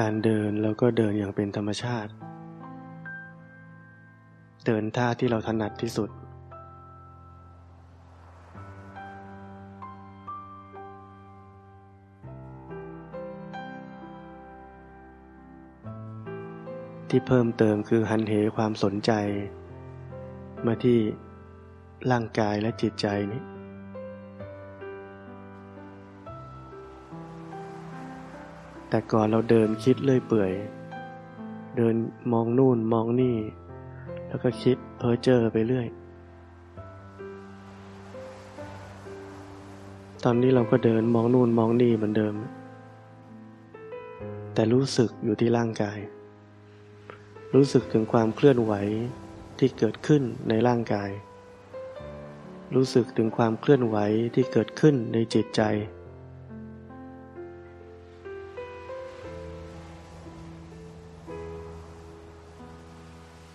การเดินแล้วก็เดินอย่างเป็นธรรมชาติ เดินท่าที่เราถนัดที่สุด ที่เพิ่มเติมคือหันเหความสนใจ มาที่ร่างกายและจิตใจนี้ แต่ก่อนเราเดินคิดเลื่อยเปื่อย เดินมองนู่นมองนี่ แล้วก็คิดเพ้อเจอไปเรื่อย ตอนนี้เราก็เดินมองนู่นมองนี่เหมือนเดิม แต่รู้สึกอยู่ที่ร่างกาย รู้สึกถึงความเคลื่อนไหวที่เกิดขึ้นในร่างกาย รู้สึกถึงความเคลื่อนไหวที่เกิดขึ้นในจิตใจ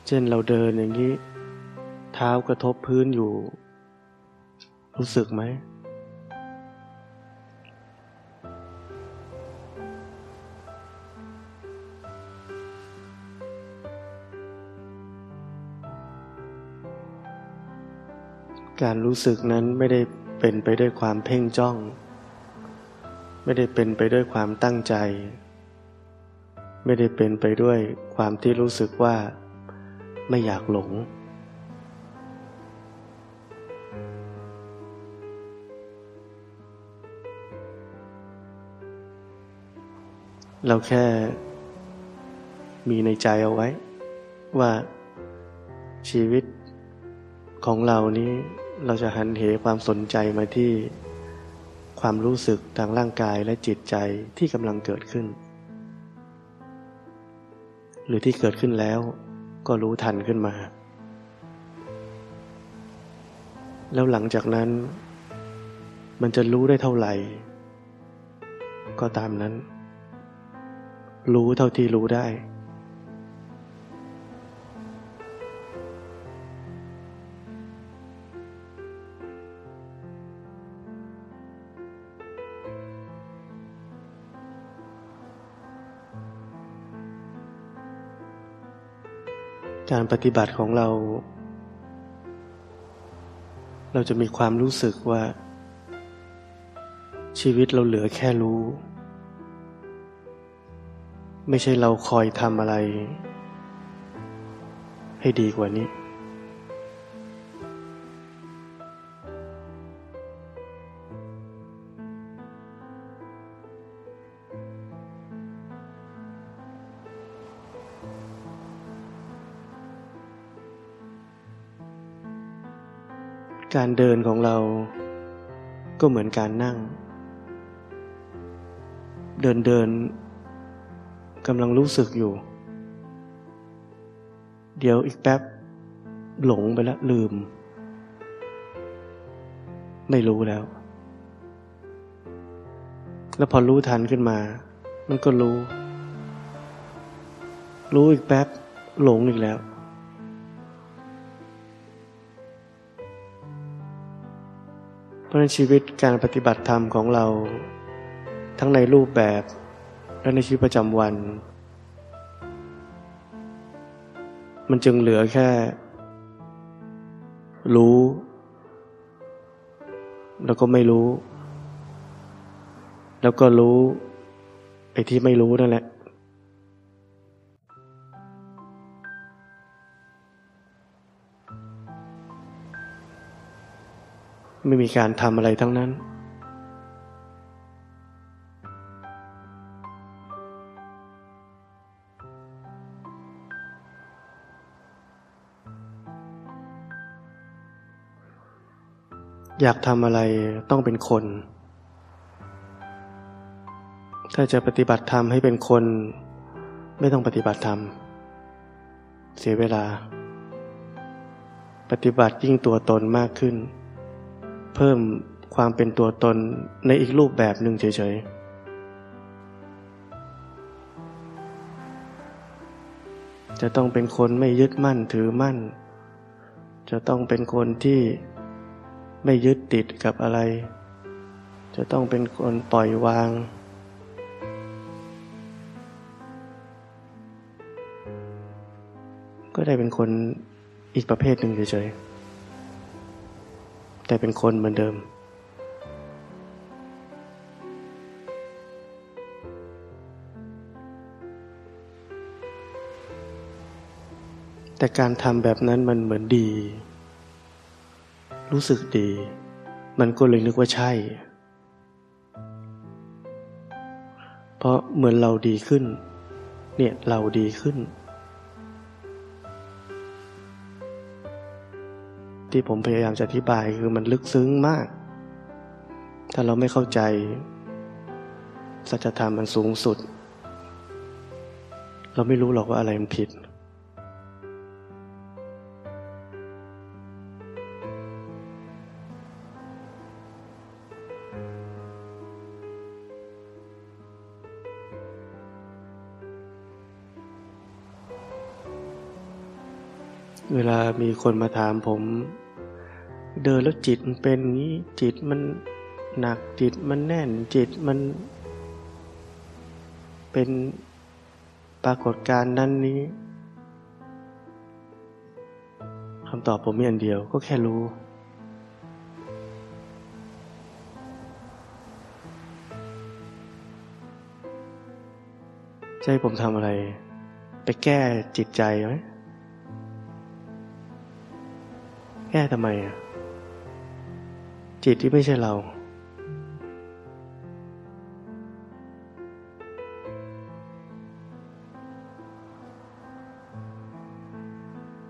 เช่นเราเดินอย่างนี้ เท้ากระทบพื้นอยู่ รู้สึกไหม การรู้สึกนั้นไม่ได้เป็นไปด้วยความเพ่งจ้อง ไม่ได้เป็นไปด้วยความตั้งใจ ไม่ได้เป็นไปด้วยความที่รู้สึกว่า ไม่อยากหลง เราแค่มีในใจเอาไว้ ว่าชีวิตของเรานี้เราจะหันเหความสนใจมาที่ความรู้สึกทางร่างกายและจิตใจที่กำลังเกิดขึ้น หรือที่เกิดขึ้นแล้ว ก็รู้ทันขึ้นมา แล้วหลังจากนั้น มันจะรู้ได้เท่าไหร่ ก็ตามนั้น รู้เท่าที่รู้ได้ การปฏิบัติของเรา เราจะมีความรู้สึกว่า ชีวิตเราเหลือแค่รู้ ไม่ใช่เราคอยทำอะไร ให้ดีกว่านี้ การเดินของเราก็เหมือนการนั่ง เดินเดินกำลังรู้สึกอยู่ เดี๋ยวอีกแป๊บ หลงไปแล้วลืม ไม่รู้แล้ว แล้วพอรู้ทันขึ้นมา มันก็รู้ รู้อีกแป๊บ หลงอีกแล้ว ราะในชีวิตการปฏิบัติธรรมของเรา ทั้งในรูปแบบ และในชีวิตประจำวัน มันจึงเหลือแค่ รู้ แล้วก็ไม่รู้ แล้วก็รู้ไอ้ที่ไม่รู้นั่นแหละ ไม่มีการทำอะไรทั้งนั้น อยากทำอะไรต้องเป็นคน ถ้าจะปฏิบัติธรรมให้เป็นคน ไม่ต้องปฏิบัติธรรม เสียเวลา ปฏิบัติยิ่งตัวตนมากขึ้น เพิ่มความเป็นตัวตนในอีกรูปแบบหนึ่งเฉยๆจะต้องเป็นคนไม่ยึดมั่นถือมั่น จะต้องเป็นคนที่ไม่ยึดติดกับอะไร จะต้องเป็นคนปล่อยวาง ก็ได้เป็นคนอีกประเภทหนึ่งเฉยๆ แต่เป็นคนเหมือนเดิม แต่การทำแบบนั้นมันเหมือนดี รู้สึกดี มันก็เลยนึกว่าใช่ เพราะเหมือนเราดีขึ้น เนี่ยเราดีขึ้น ที่ผมพยายามจะอธิบายคือมันลึกซึ้งมาก ถ้าเราไม่เข้าใจ สัจธรรมมันสูงสุด เราไม่รู้หรอกว่าอะไรมันผิด เวลามีคนมาถามผม เดินแล้วจิตมันเป็นงี้ จิตมันหนักจิตมันแน่นจิตมัน เป็นปรากฏการณ์นั้นนี้คำตอบผมมีอันเดียวก็แค่รู้ ใช่ผมทำอะไร ไปแก้จิตใจไหมแก้ทำไมอะ จิตที่ไม่ใช่เรา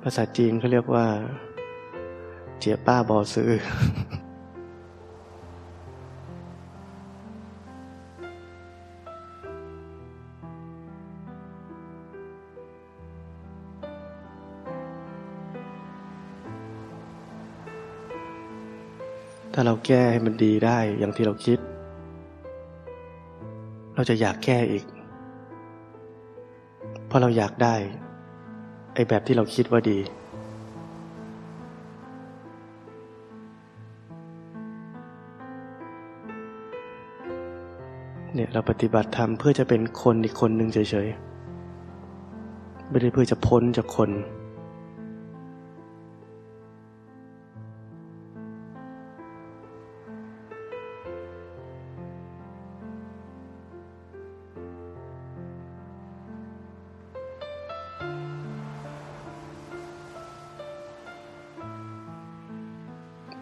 ภาษาจีนเขาเรียกว่า เจียป้าบอซื้อ ถ้าเราแก้ให้มันดีได้อย่างที่เราคิด เราจะอยากแก้อีก เพราะเราอยากได้ ไอ้แบบที่เราคิดว่าดี เนี่ยเราปฏิบัติธรรมเพื่อจะเป็นคนอีกคนหนึ่งเฉยๆ ไม่ได้เพื่อจะพ้นจากคน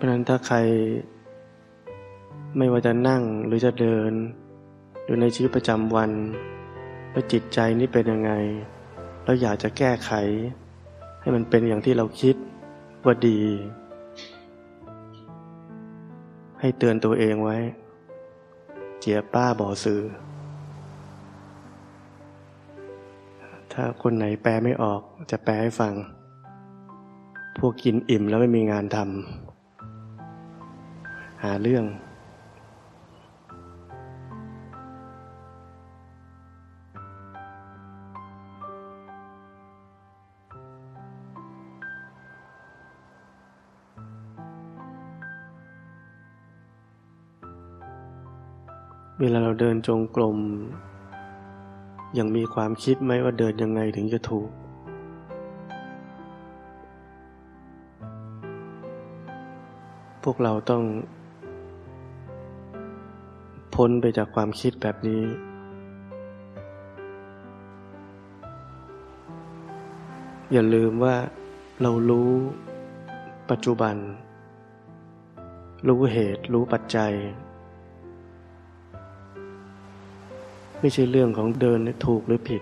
ราะนั้นถ้าใคร ไม่ว่าจะนั่งหรือจะเดินอยู่ในชีวิตประจำวันแล้วจิตใจนี้เป็นยังไงเราอยากจะแก้ไข ให้มันเป็นอย่างที่เราคิดว่าดี ให้เตือนตัวเองไว้ เจียป้าบ่อสื่อ ถ้าคนไหนแปลไม่ออกจะแปลให้ฟัง พวกกินอิ่มแล้วไม่มีงานทำ หาเรื่อง เวลาเราเดินจงกรมยังมีความคิดไหมว่าเดินยังไงถึงจะถูก พวกเราต้อง พ้นไปจากความคิดแบบนี้ อย่าลืมว่าเรารู้ปัจจุบัน รู้เหตุรู้ปัจจัย ไม่ใช่เรื่องของเดินถูกหรือผิด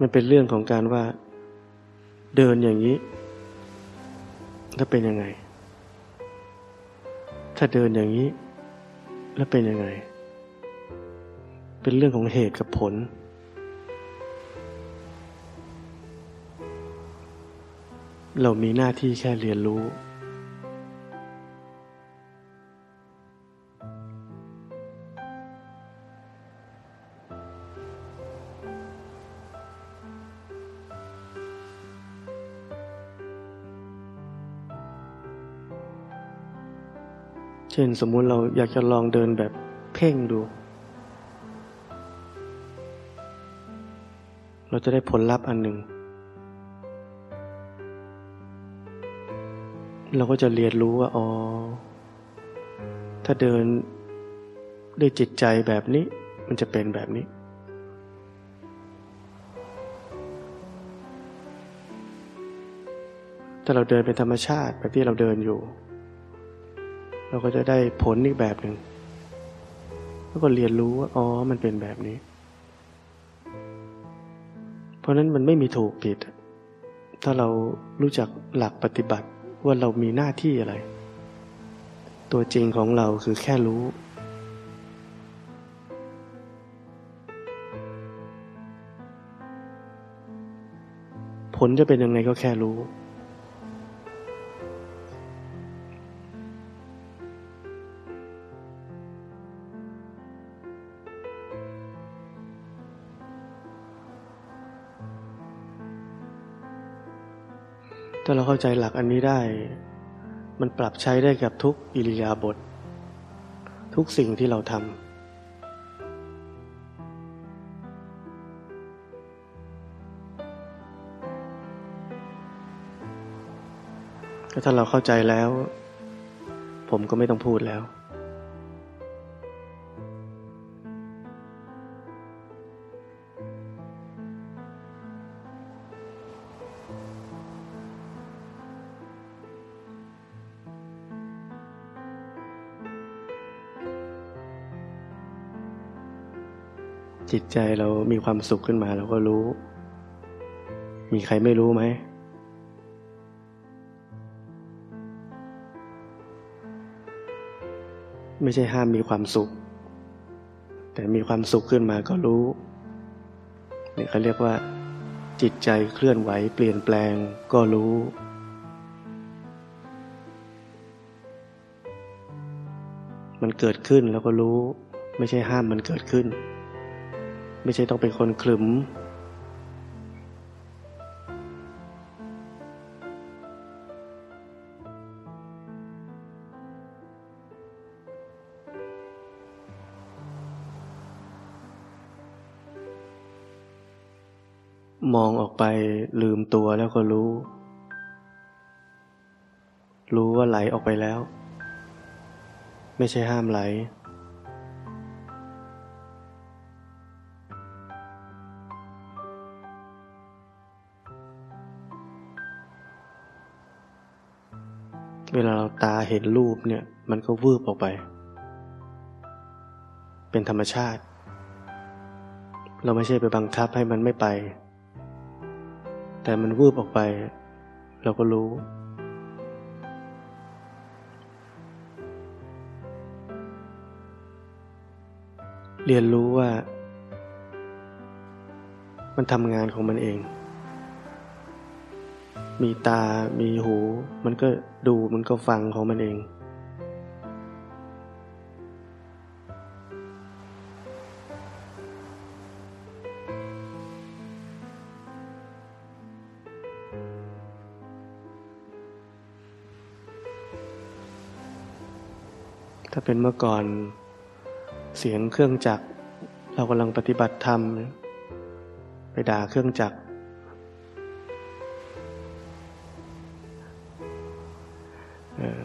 มันเป็นเรื่องของการว่า เดินอย่างนี้แล้วเป็นยังไง ถ้าเดินอย่างนี้ แล้วเป็นยังไง เป็นเรื่องของเหตุกับผล เรามีหน้าที่แค่เรียนรู้ ช่นสมมุติเราอยากจะลองเดินแบบเพ่งดู เราจะได้ผลลัพธ์อันหนึ่ง เราก็จะเรียนรู้ว่าอ๋อ ถ้าเดินด้วยจิตใจแบบนี้มันจะเป็นแบบนี้ ถ้าเราเดินเป็นธรรมชาติแบบที่เราเดินอยู่ เราก็จะได้ผลอีกแบบหนึ่งแล้วก็เรียนรู้ว่าอ๋อมันเป็นแบบนี้ เพราะนั้นมันไม่มีถูกผิด ถ้าเรารู้จักหลักปฏิบัติว่าเรามีหน้าที่อะไร ตัวจริงของเราคือแค่รู้ผลจะเป็นยังไงก็แค่รู้ เข้าใจหลักอันนี้ได้ มันปรับใช้ได้กับทุกอิริยาบถทุกสิ่งที่เราทำถ้าเราเข้าใจแล้ว ผมก็ไม่ต้องพูดแล้ว จิตใจเรามีความสุขขึ้นมาเราก็รู้ มีใครไม่รู้ไหม ไม่ใช่ห้ามมีความสุข แต่มีความสุขขึ้นมาก็รู้นี่เขาเรียกว่า จิตใจเคลื่อนไหวเปลี่ยนแปลงก็รู้มันเกิดขึ้นแล้วก็รู้ ไม่ใช่ห้ามมันเกิดขึ้น ไม่ใช่ต้องเป็นคนขลึมมองออกไปลืมตัวแล้วก็รู้ รู้ว่าไหลออกไปแล้ว ไม่ใช่ห้ามไหล ตาเห็นรูปเนี่ย มันก็วืบออกไป เป็นธรรมชาติ เราไม่ใช่ไปบังคับให้มันไม่ไป แต่มันวืบออกไป เราก็รู้ เรียนรู้ว่า มันทำงานของมันเอง มีตา มีหู มันก็ดู มันก็ฟังของมันเอง ถ้าเป็นเมื่อก่อน เสียงเครื่องจักร เรากำลังปฏิบัติธรรม ไปด่าเครื่องจักร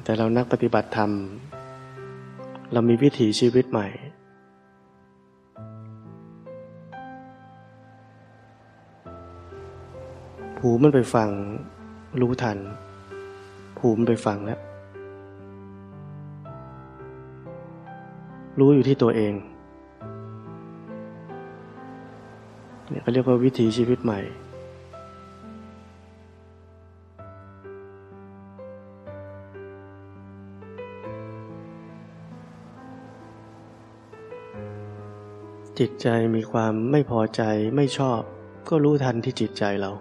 แต่เรานักปฏิบัติธรรม เรามีวิถีชีวิตใหม่ผูมันไปฟังรู้ทันผูมันไปฟังแล้ว รู้อยู่ที่ตัวเองเนี่ยเขาเรียกว่าวิถีชีวิตใหม่ จิตใจมีความไม่พอใจไม่ชอบ ก็รู้ทันที่จิตใจเรา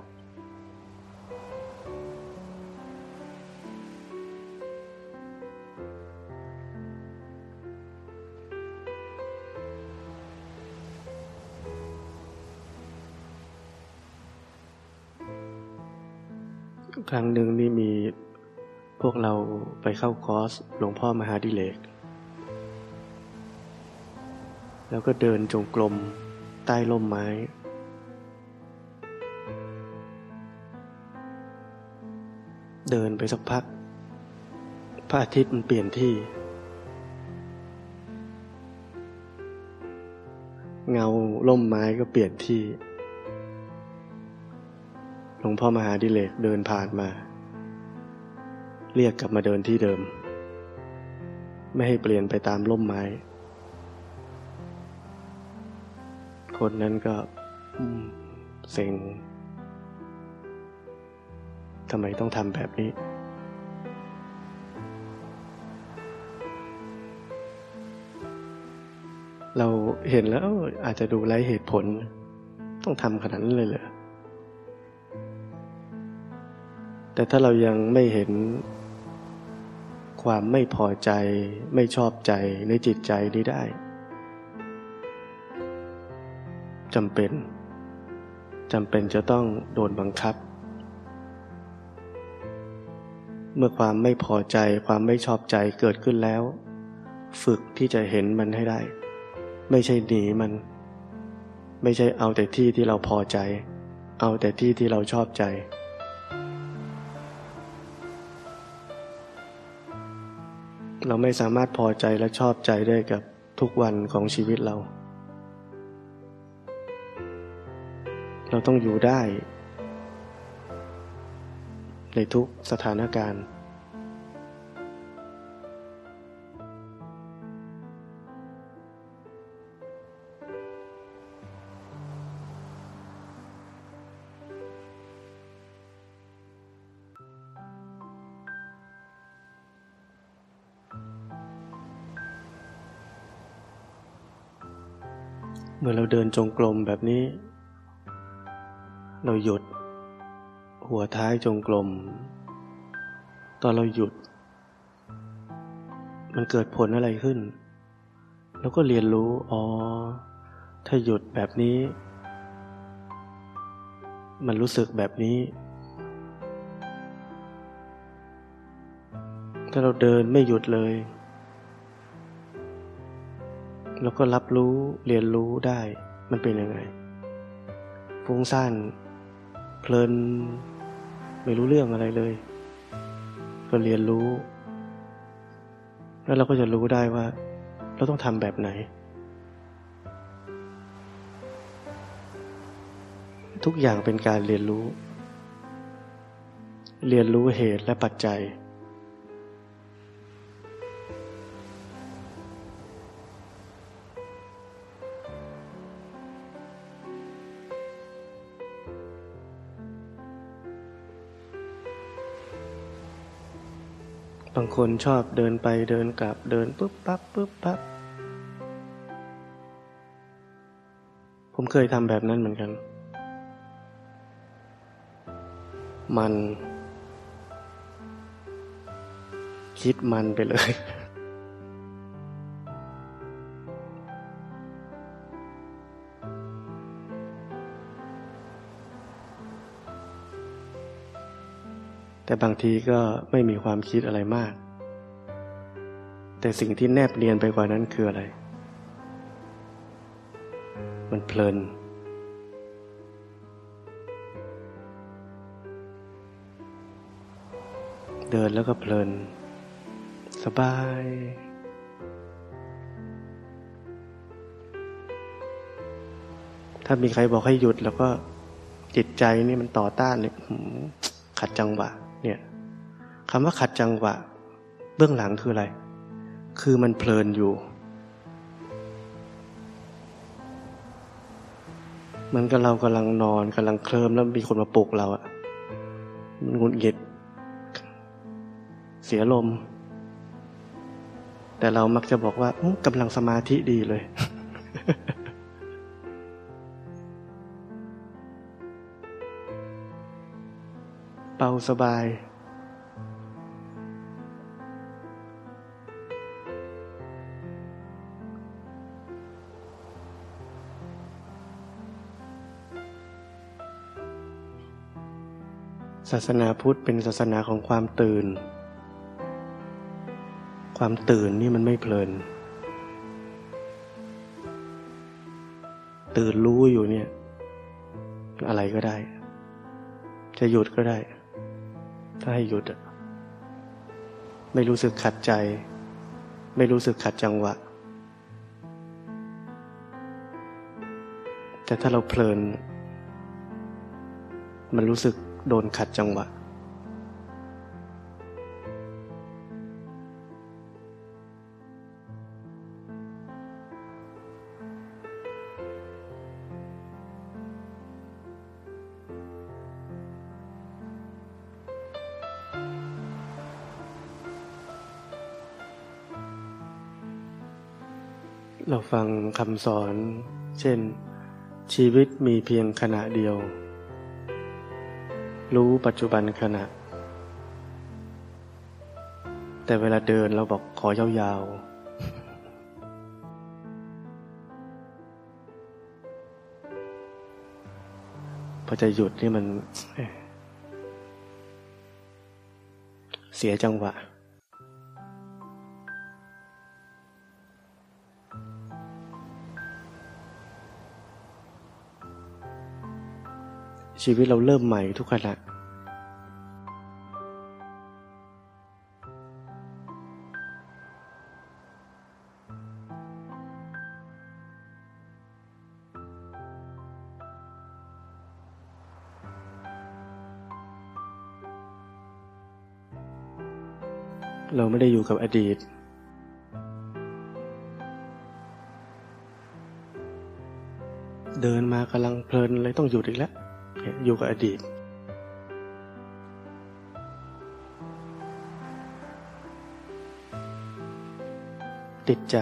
ครั้งหนึ่งนี่มีพวกเราไปเข้าคอร์สหลวงพ่อมหาดิเลก แล้วก็เดินจงกรมใต้ร่มไม้ เดินไปสักพัก พระอาทิตย์มันเปลี่ยนที่ เงาล่มไม้ก็เปลี่ยนที่หลวงพ่อมหาดิเลกเดินผ่านมา เรียกกลับมาเดินที่เดิม ไม่ให้เปลี่ยนไปตามล่มไม้ คนนั้นก็เซ็งทำไมต้องทำแบบนี้ เราเห็นแล้วอาจจะดูไร้เหตุผล ต้องทำขนาดนั้นเลยเหรอแต่ถ้าเรายังไม่เห็นความไม่พอใจไม่ชอบใจในจิตใจนี้ได้ จำเป็นจำเป็นจะต้องโดนบังคับ เมื่อความไม่พอใจความไม่ชอบใจเกิดขึ้นแล้ว ฝึกที่จะเห็นมันให้ได้ ไม่ใช่หนีมัน ไม่ใช่เอาแต่ที่ที่เราพอใจ เอาแต่ที่ที่เราชอบใจ เราไม่สามารถพอใจและชอบใจได้กับทุกวันของชีวิตเรา เราต้องอยู่ได้ ในทุกสถานการณ์เมื่อเราเดินจงกรมแบบนี้ เราหยุด หัวท้ายจงกลม ตอนเราหยุด มันเกิดผลอะไรขึ้น แล้วก็เรียนรู้ อ๋อ ถ้าหยุดแบบนี้ มันรู้สึกแบบนี้ ถ้าเราเดินไม่หยุดเลยแล้วก็รับรู้เรียนรู้ได้มันเป็นยังไงฟุ้งซ่าน เพลิน ไม่รู้เรื่องอะไรเลย ก็เรียนรู้ แล้วเราก็จะรู้ได้ว่า เราต้องทำแบบไหน ทุกอย่างเป็นการเรียนรู้ เรียนรู้เหตุและปัจจัยางคนชอบเดินไปเดินกลับเดินปุ๊บปั๊บปุ๊บปั๊บผมเคยทำแบบนั้นเหมือนกัน มัน คิดมันไปเลย แต่บางทีก็ไม่มีความคิดอะไรมาก แต่สิ่งที่แนบเนียนไปกว่านั้นคืออะไร มันเพลิน เดินแล้วก็เพลิน สบาย ถ้ามีใครบอกให้หยุดแล้วก็จิตใจนี่มันต่อต้านเลยขัดจังหวะ เนี่ยคำว่าขัดจังหวะ เบื้องหลังคืออะไร คือมันเพลินอยู่เหมือนกับเรากำลังนอนกำลังเคลิมแล้วมีคนมาปลุกเราอะมันงุนหงิด เสียลม แต่เรามักจะบอกว่ากำลังสมาธิดีเลย บาสบาย ศาสนาพุทธเป็นศาสนาของความตื่น ความตื่นนี่มันไม่เพลิน ตื่นรู้อยู่เนี่ย อะไรก็ได้ จะหยุดก็ได้ ถ้าให้หยุดไม่รู้สึกขัดใจ ไม่รู้สึกขัดจังหวะ แต่ถ้าเราเพลิน มันรู้สึกโดนขัดจังหวะ เราฟังคำสอน เช่น ชีวิตมีเพียงขณะเดียว รู้ปัจจุบันขณะ แต่เวลาเดินเราบอกขอยาวๆพอจะหยุดนี่มัน เสียจังหวะ ชีวิตเราเริ่มใหม่ทุกขณะเราไม่ได้อยู่กับอดีต เดินมากำลังเพลินเลยต้องหยุดอีกแล้ว อยู่กับอดีต ติดใจ